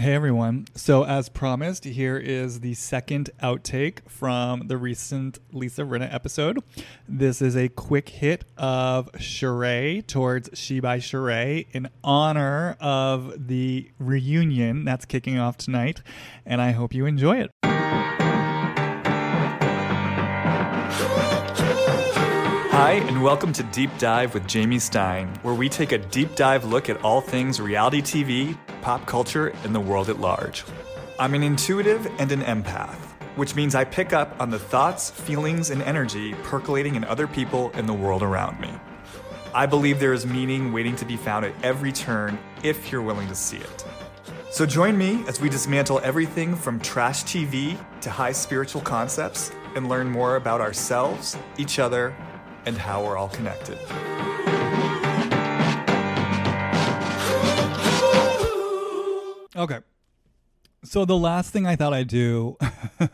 Hey everyone. So, as promised, here is the second outtake from the recent Lisa Rinna episode. This is a quick hit of Sheree towards She by Sheree in honor of the reunion that's kicking off tonight, and I hope you enjoy it. Hi, and welcome to Deep Dive with Jamie Stein, where we take a deep dive look at all things reality TV, pop culture, and the world at large. I'm an intuitive and an empath, which means I pick up on the thoughts, feelings, and energy percolating in other people and the world around me. I believe there is meaning waiting to be found at every turn if you're willing to see it. So join me as we dismantle everything from trash TV to high spiritual concepts and learn more about ourselves, each other, and how we're all connected. Okay. So the last thing I thought I'd do,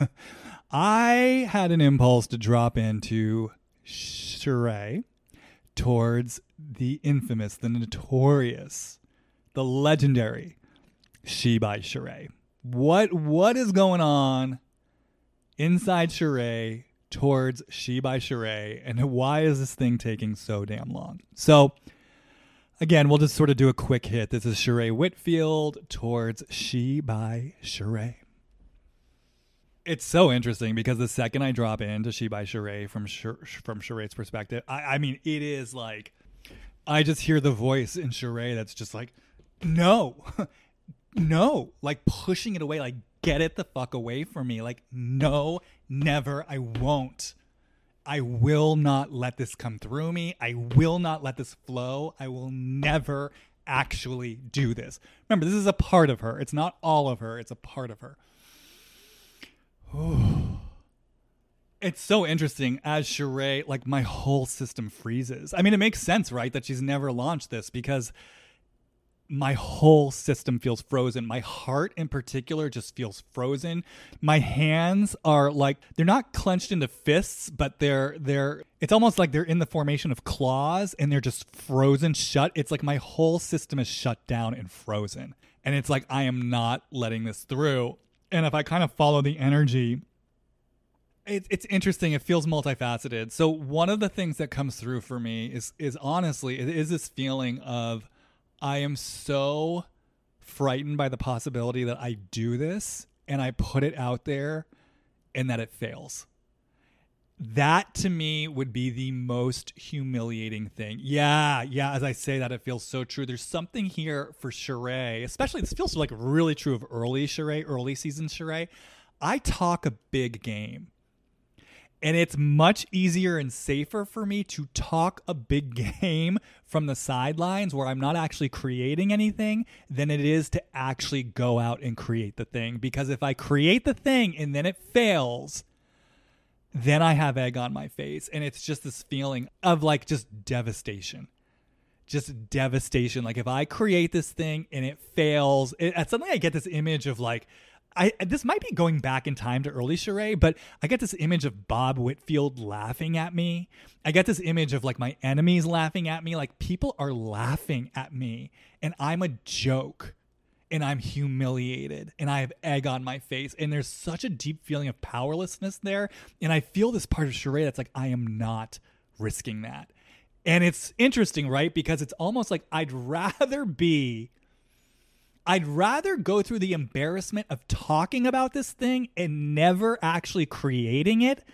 I had an impulse to drop into Sheree towards the infamous, the notorious, the legendary She by Sheree. What what is going on inside Sheree towards She by Sheree, and why is this thing taking so damn long? So, again, we'll just sort of do a quick hit. This is Sheree Whitfield towards She by Sheree. It's so interesting because the second I drop into She by Sheree from Sh- from Sheree's perspective, I, I mean, it is like I just hear the voice in Sheree that's just like, no, no, like pushing it away, like get it the fuck away from me. Like, no, never, I won't. I will not let this come through me. I will not let this flow. I will never actually do this. Remember, this is a part of her. It's not all of her, it's a part of her. it's so interesting as Sheree, like my whole system freezes. I mean, it makes sense, right, that she's never launched this because my whole system feels frozen. My heart in particular just feels frozen. My hands are like they're not clenched into fists, but they're they're it's almost like they're in the formation of claws and they're just frozen shut. It's like my whole system is shut down and frozen. And it's like I am not letting this through. And if I kind of follow the energy it's it's interesting. It feels multifaceted. So one of the things that comes through for me is is honestly it is this feeling of I am so frightened by the possibility that I do this and I put it out there and that it fails. That to me would be the most humiliating thing. Yeah, yeah, as I say that, it feels so true. There's something here for Sheree, especially this feels like really true of early Sheree, early season Sheree. I talk a big game and it's much easier and safer for me to talk a big game from the sidelines where I'm not actually creating anything than it is to actually go out and create the thing. Because if I create the thing and then it fails, then I have egg on my face. And it's just this feeling of like just devastation. Just devastation. Like if I create this thing and it fails, it, something I get this image of like, I this might be going back in time to early Sheree, but I get this image of Bob Whitfield laughing at me. I get this image of like my enemies laughing at me. Like people are laughing at me, and I'm a joke, and I'm humiliated, and I have egg on my face, and there's such a deep feeling of powerlessness there, and I feel this part of Sheree that's like I am not risking that. And it's interesting, right? Because it's almost like I'd rather be I'd rather go through the embarrassment of talking about this thing and never actually creating it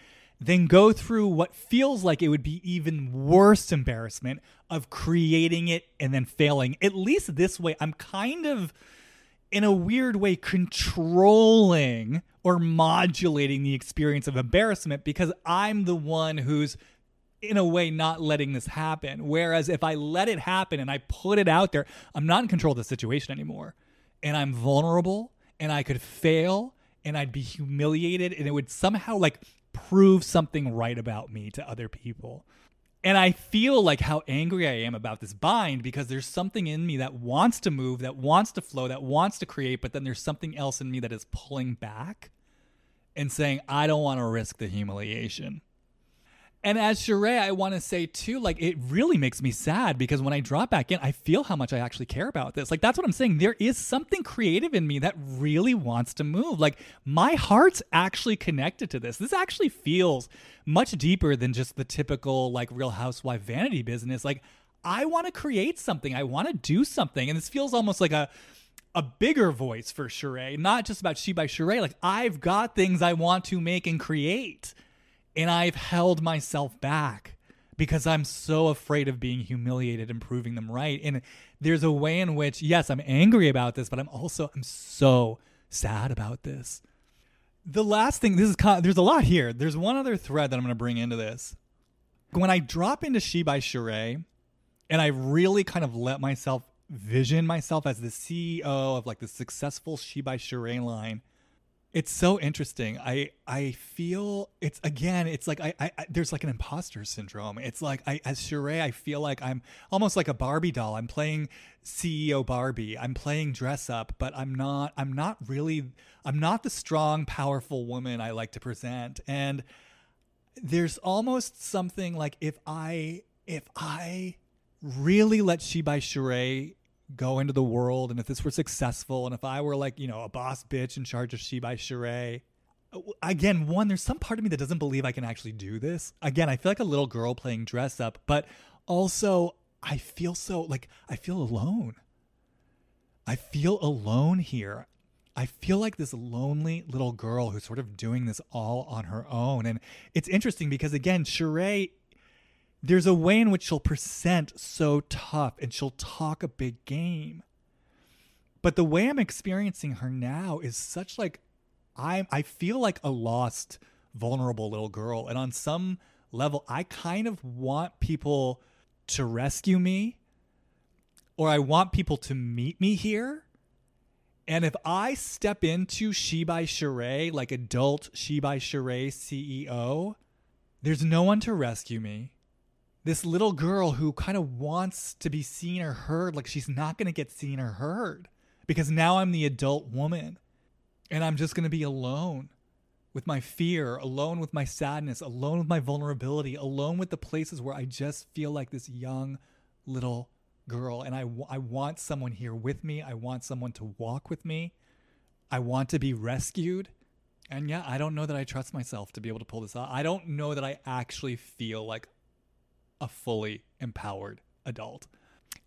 than go through what feels like it would be even worse embarrassment of creating it and then failing. At least this way, I'm kind of, in a weird way, controlling or modulating the experience of embarrassment because I'm the one who's in a way not letting this happen. Whereas if I let it happen and I put it out there, I'm not in control of the situation anymore and I'm vulnerable and I could fail and I'd be humiliated and it would somehow like prove something right about me to other people. And I feel like how angry I am about this bind because there's something in me that wants to move, that wants to flow, that wants to create, but then there's something else in me that is pulling back and saying, I don't want to risk the humiliation. And as Sheree, I want to say too, like it really makes me sad because when I drop back in, I feel how much I actually care about this. Like that's what I'm saying. There is something creative in me that really wants to move. Like my heart's actually connected to this. This actually feels much deeper than just the typical like Real Housewife vanity business. Like I want to create something. I want to do something, and this feels almost like a a bigger voice for Sheree, not just about She by Sheree. Like I've got things I want to make and create and I've held myself back because I'm so afraid of being humiliated and proving them right. And there's a way in which, yes, I'm angry about this, but I'm also I'm so sad about this. The last thing, this is there's a lot here. There's one other thread that I'm going to bring into this. When I drop into She by Sheree, and I really kind of let myself vision myself as the CEO of like the successful She by Sheree line it's so interesting. I I feel it's again. It's like I, I, I there's like an imposter syndrome. It's like I as Sheree, I feel like I'm almost like a Barbie doll. I'm playing CEO Barbie. I'm playing dress up, but I'm not. I'm not really. I'm not the strong, powerful woman I like to present. And there's almost something like if I if I really let She by Sheree go into the world and if this were successful and if I were like, you know, a boss bitch in charge of She by Sheree. Uh, again, one, there's some part of me that doesn't believe I can actually do this. Again, I feel like a little girl playing dress up, but also I feel so like I feel alone. I feel alone here. I feel like this lonely little girl who's sort of doing this all on her own. And it's interesting because again, Sheree there's a way in which she'll present so tough and she'll talk a big game. But the way I'm experiencing her now is such like I I feel like a lost, vulnerable little girl. And on some level, I kind of want people to rescue me or I want people to meet me here. And if I step into She by Sheree, like adult She by Sheree CEO, there's no one to rescue me this little girl who kind of wants to be seen or heard like she's not going to get seen or heard because now I'm the adult woman and I'm just going to be alone with my fear, alone with my sadness, alone with my vulnerability, alone with the places where I just feel like this young little girl and I, I want someone here with me. I want someone to walk with me. I want to be rescued. And yeah, I don't know that I trust myself to be able to pull this off. I don't know that I actually feel like a fully empowered adult.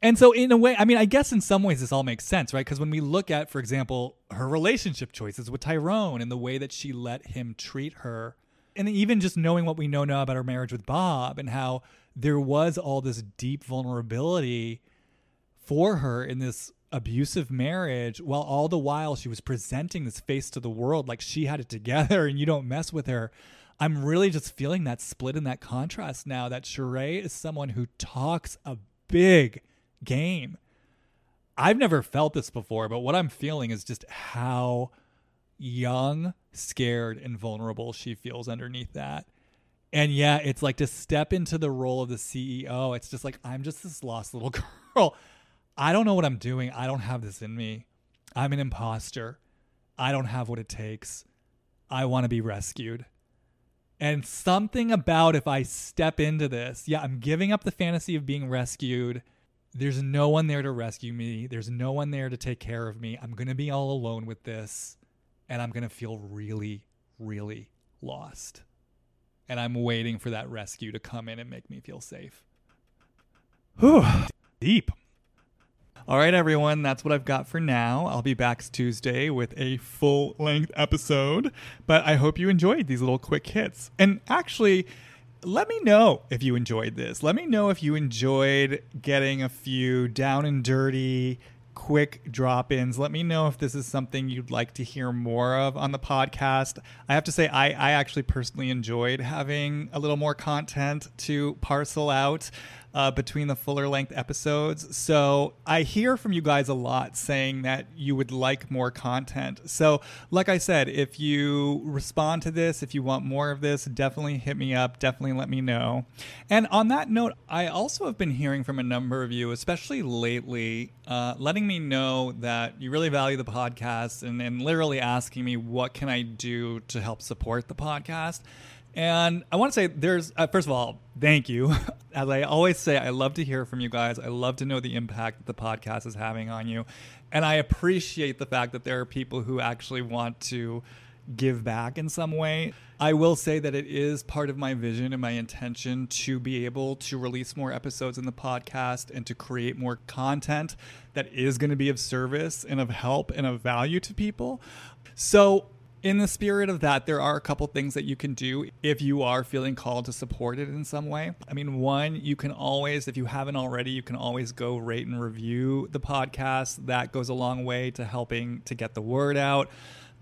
And so, in a way, I mean, I guess in some ways this all makes sense, right? Because when we look at, for example, her relationship choices with Tyrone and the way that she let him treat her, and even just knowing what we know now about her marriage with Bob and how there was all this deep vulnerability for her in this abusive marriage, while all the while she was presenting this face to the world like she had it together and you don't mess with her. I'm really just feeling that split and that contrast now that Sheree is someone who talks a big game. I've never felt this before, but what I'm feeling is just how young, scared, and vulnerable she feels underneath that. And yeah, it's like to step into the role of the CEO, it's just like, I'm just this lost little girl. I don't know what I'm doing. I don't have this in me. I'm an imposter. I don't have what it takes. I want to be rescued. And something about if I step into this, yeah, I'm giving up the fantasy of being rescued. There's no one there to rescue me. There's no one there to take care of me. I'm going to be all alone with this. And I'm going to feel really, really lost. And I'm waiting for that rescue to come in and make me feel safe. Whew. Deep. All right, everyone, that's what I've got for now. I'll be back Tuesday with a full length episode, but I hope you enjoyed these little quick hits. And actually, let me know if you enjoyed this. Let me know if you enjoyed getting a few down and dirty, quick drop ins. Let me know if this is something you'd like to hear more of on the podcast. I have to say, I, I actually personally enjoyed having a little more content to parcel out uh, between the fuller length episodes. So I hear from you guys a lot saying that you would like more content. So, like I said, if you respond to this, if you want more of this, definitely hit me up. Definitely let me know. And on that note, I also have been hearing from a number of you, especially lately, uh, letting me know that you really value the podcast and, and literally asking me what can I do to help support the podcast. And I want to say there's, uh, first of all, thank you. As I always say, I love to hear from you guys. I love to know the impact that the podcast is having on you. And I appreciate the fact that there are people who actually want to give back in some way. I will say that it is part of my vision and my intention to be able to release more episodes in the podcast and to create more content that is going to be of service and of help and of value to people. So, in the spirit of that, there are a couple things that you can do if you are feeling called to support it in some way. I mean, one, you can always, if you haven't already, you can always go rate and review the podcast. That goes a long way to helping to get the word out.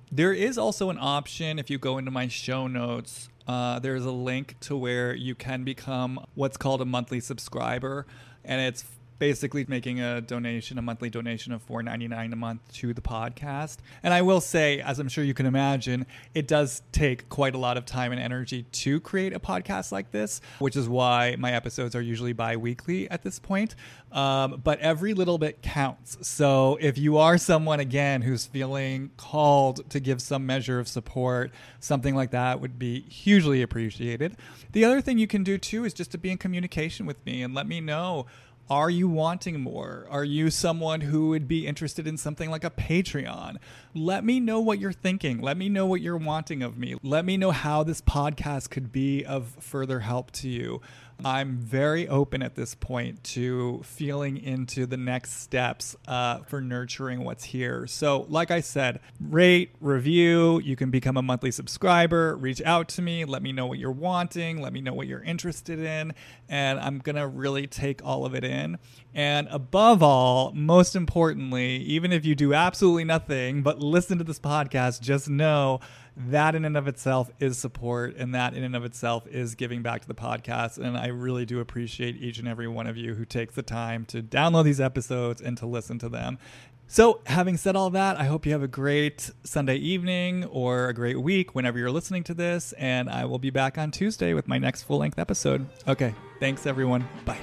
There is also an option if you go into my show notes. Uh, there's a link to where you can become what's called a monthly subscriber, and it's basically making a donation, a monthly donation of $4.99 a month to the podcast. And I will say, as I'm sure you can imagine, it does take quite a lot of time and energy to create a podcast like this, which is why my episodes are usually bi weekly at this point. Um, but every little bit counts. So if you are someone, again, who's feeling called to give some measure of support, something like that would be hugely appreciated. The other thing you can do too is just to be in communication with me and let me know are you wanting more? Are you someone who would be interested in something like a Patreon? Let me know what you're thinking. Let me know what you're wanting of me. Let me know how this podcast could be of further help to you. I'm very open at this point to feeling into the next steps uh, for nurturing what's here. So, like I said, rate, review. You can become a monthly subscriber. Reach out to me. Let me know what you're wanting. Let me know what you're interested in. And I'm going to really take all of it in. And above all, most importantly, even if you do absolutely nothing but listen to this podcast, just know that in and of itself is support and that in and of itself is giving back to the podcast and i really do appreciate each and every one of you who takes the time to download these episodes and to listen to them. So having said all that i hope you have a great sunday evening or a great week whenever you're listening to this and i will be back on tuesday with my next full length episode. Okay thanks everyone. Bye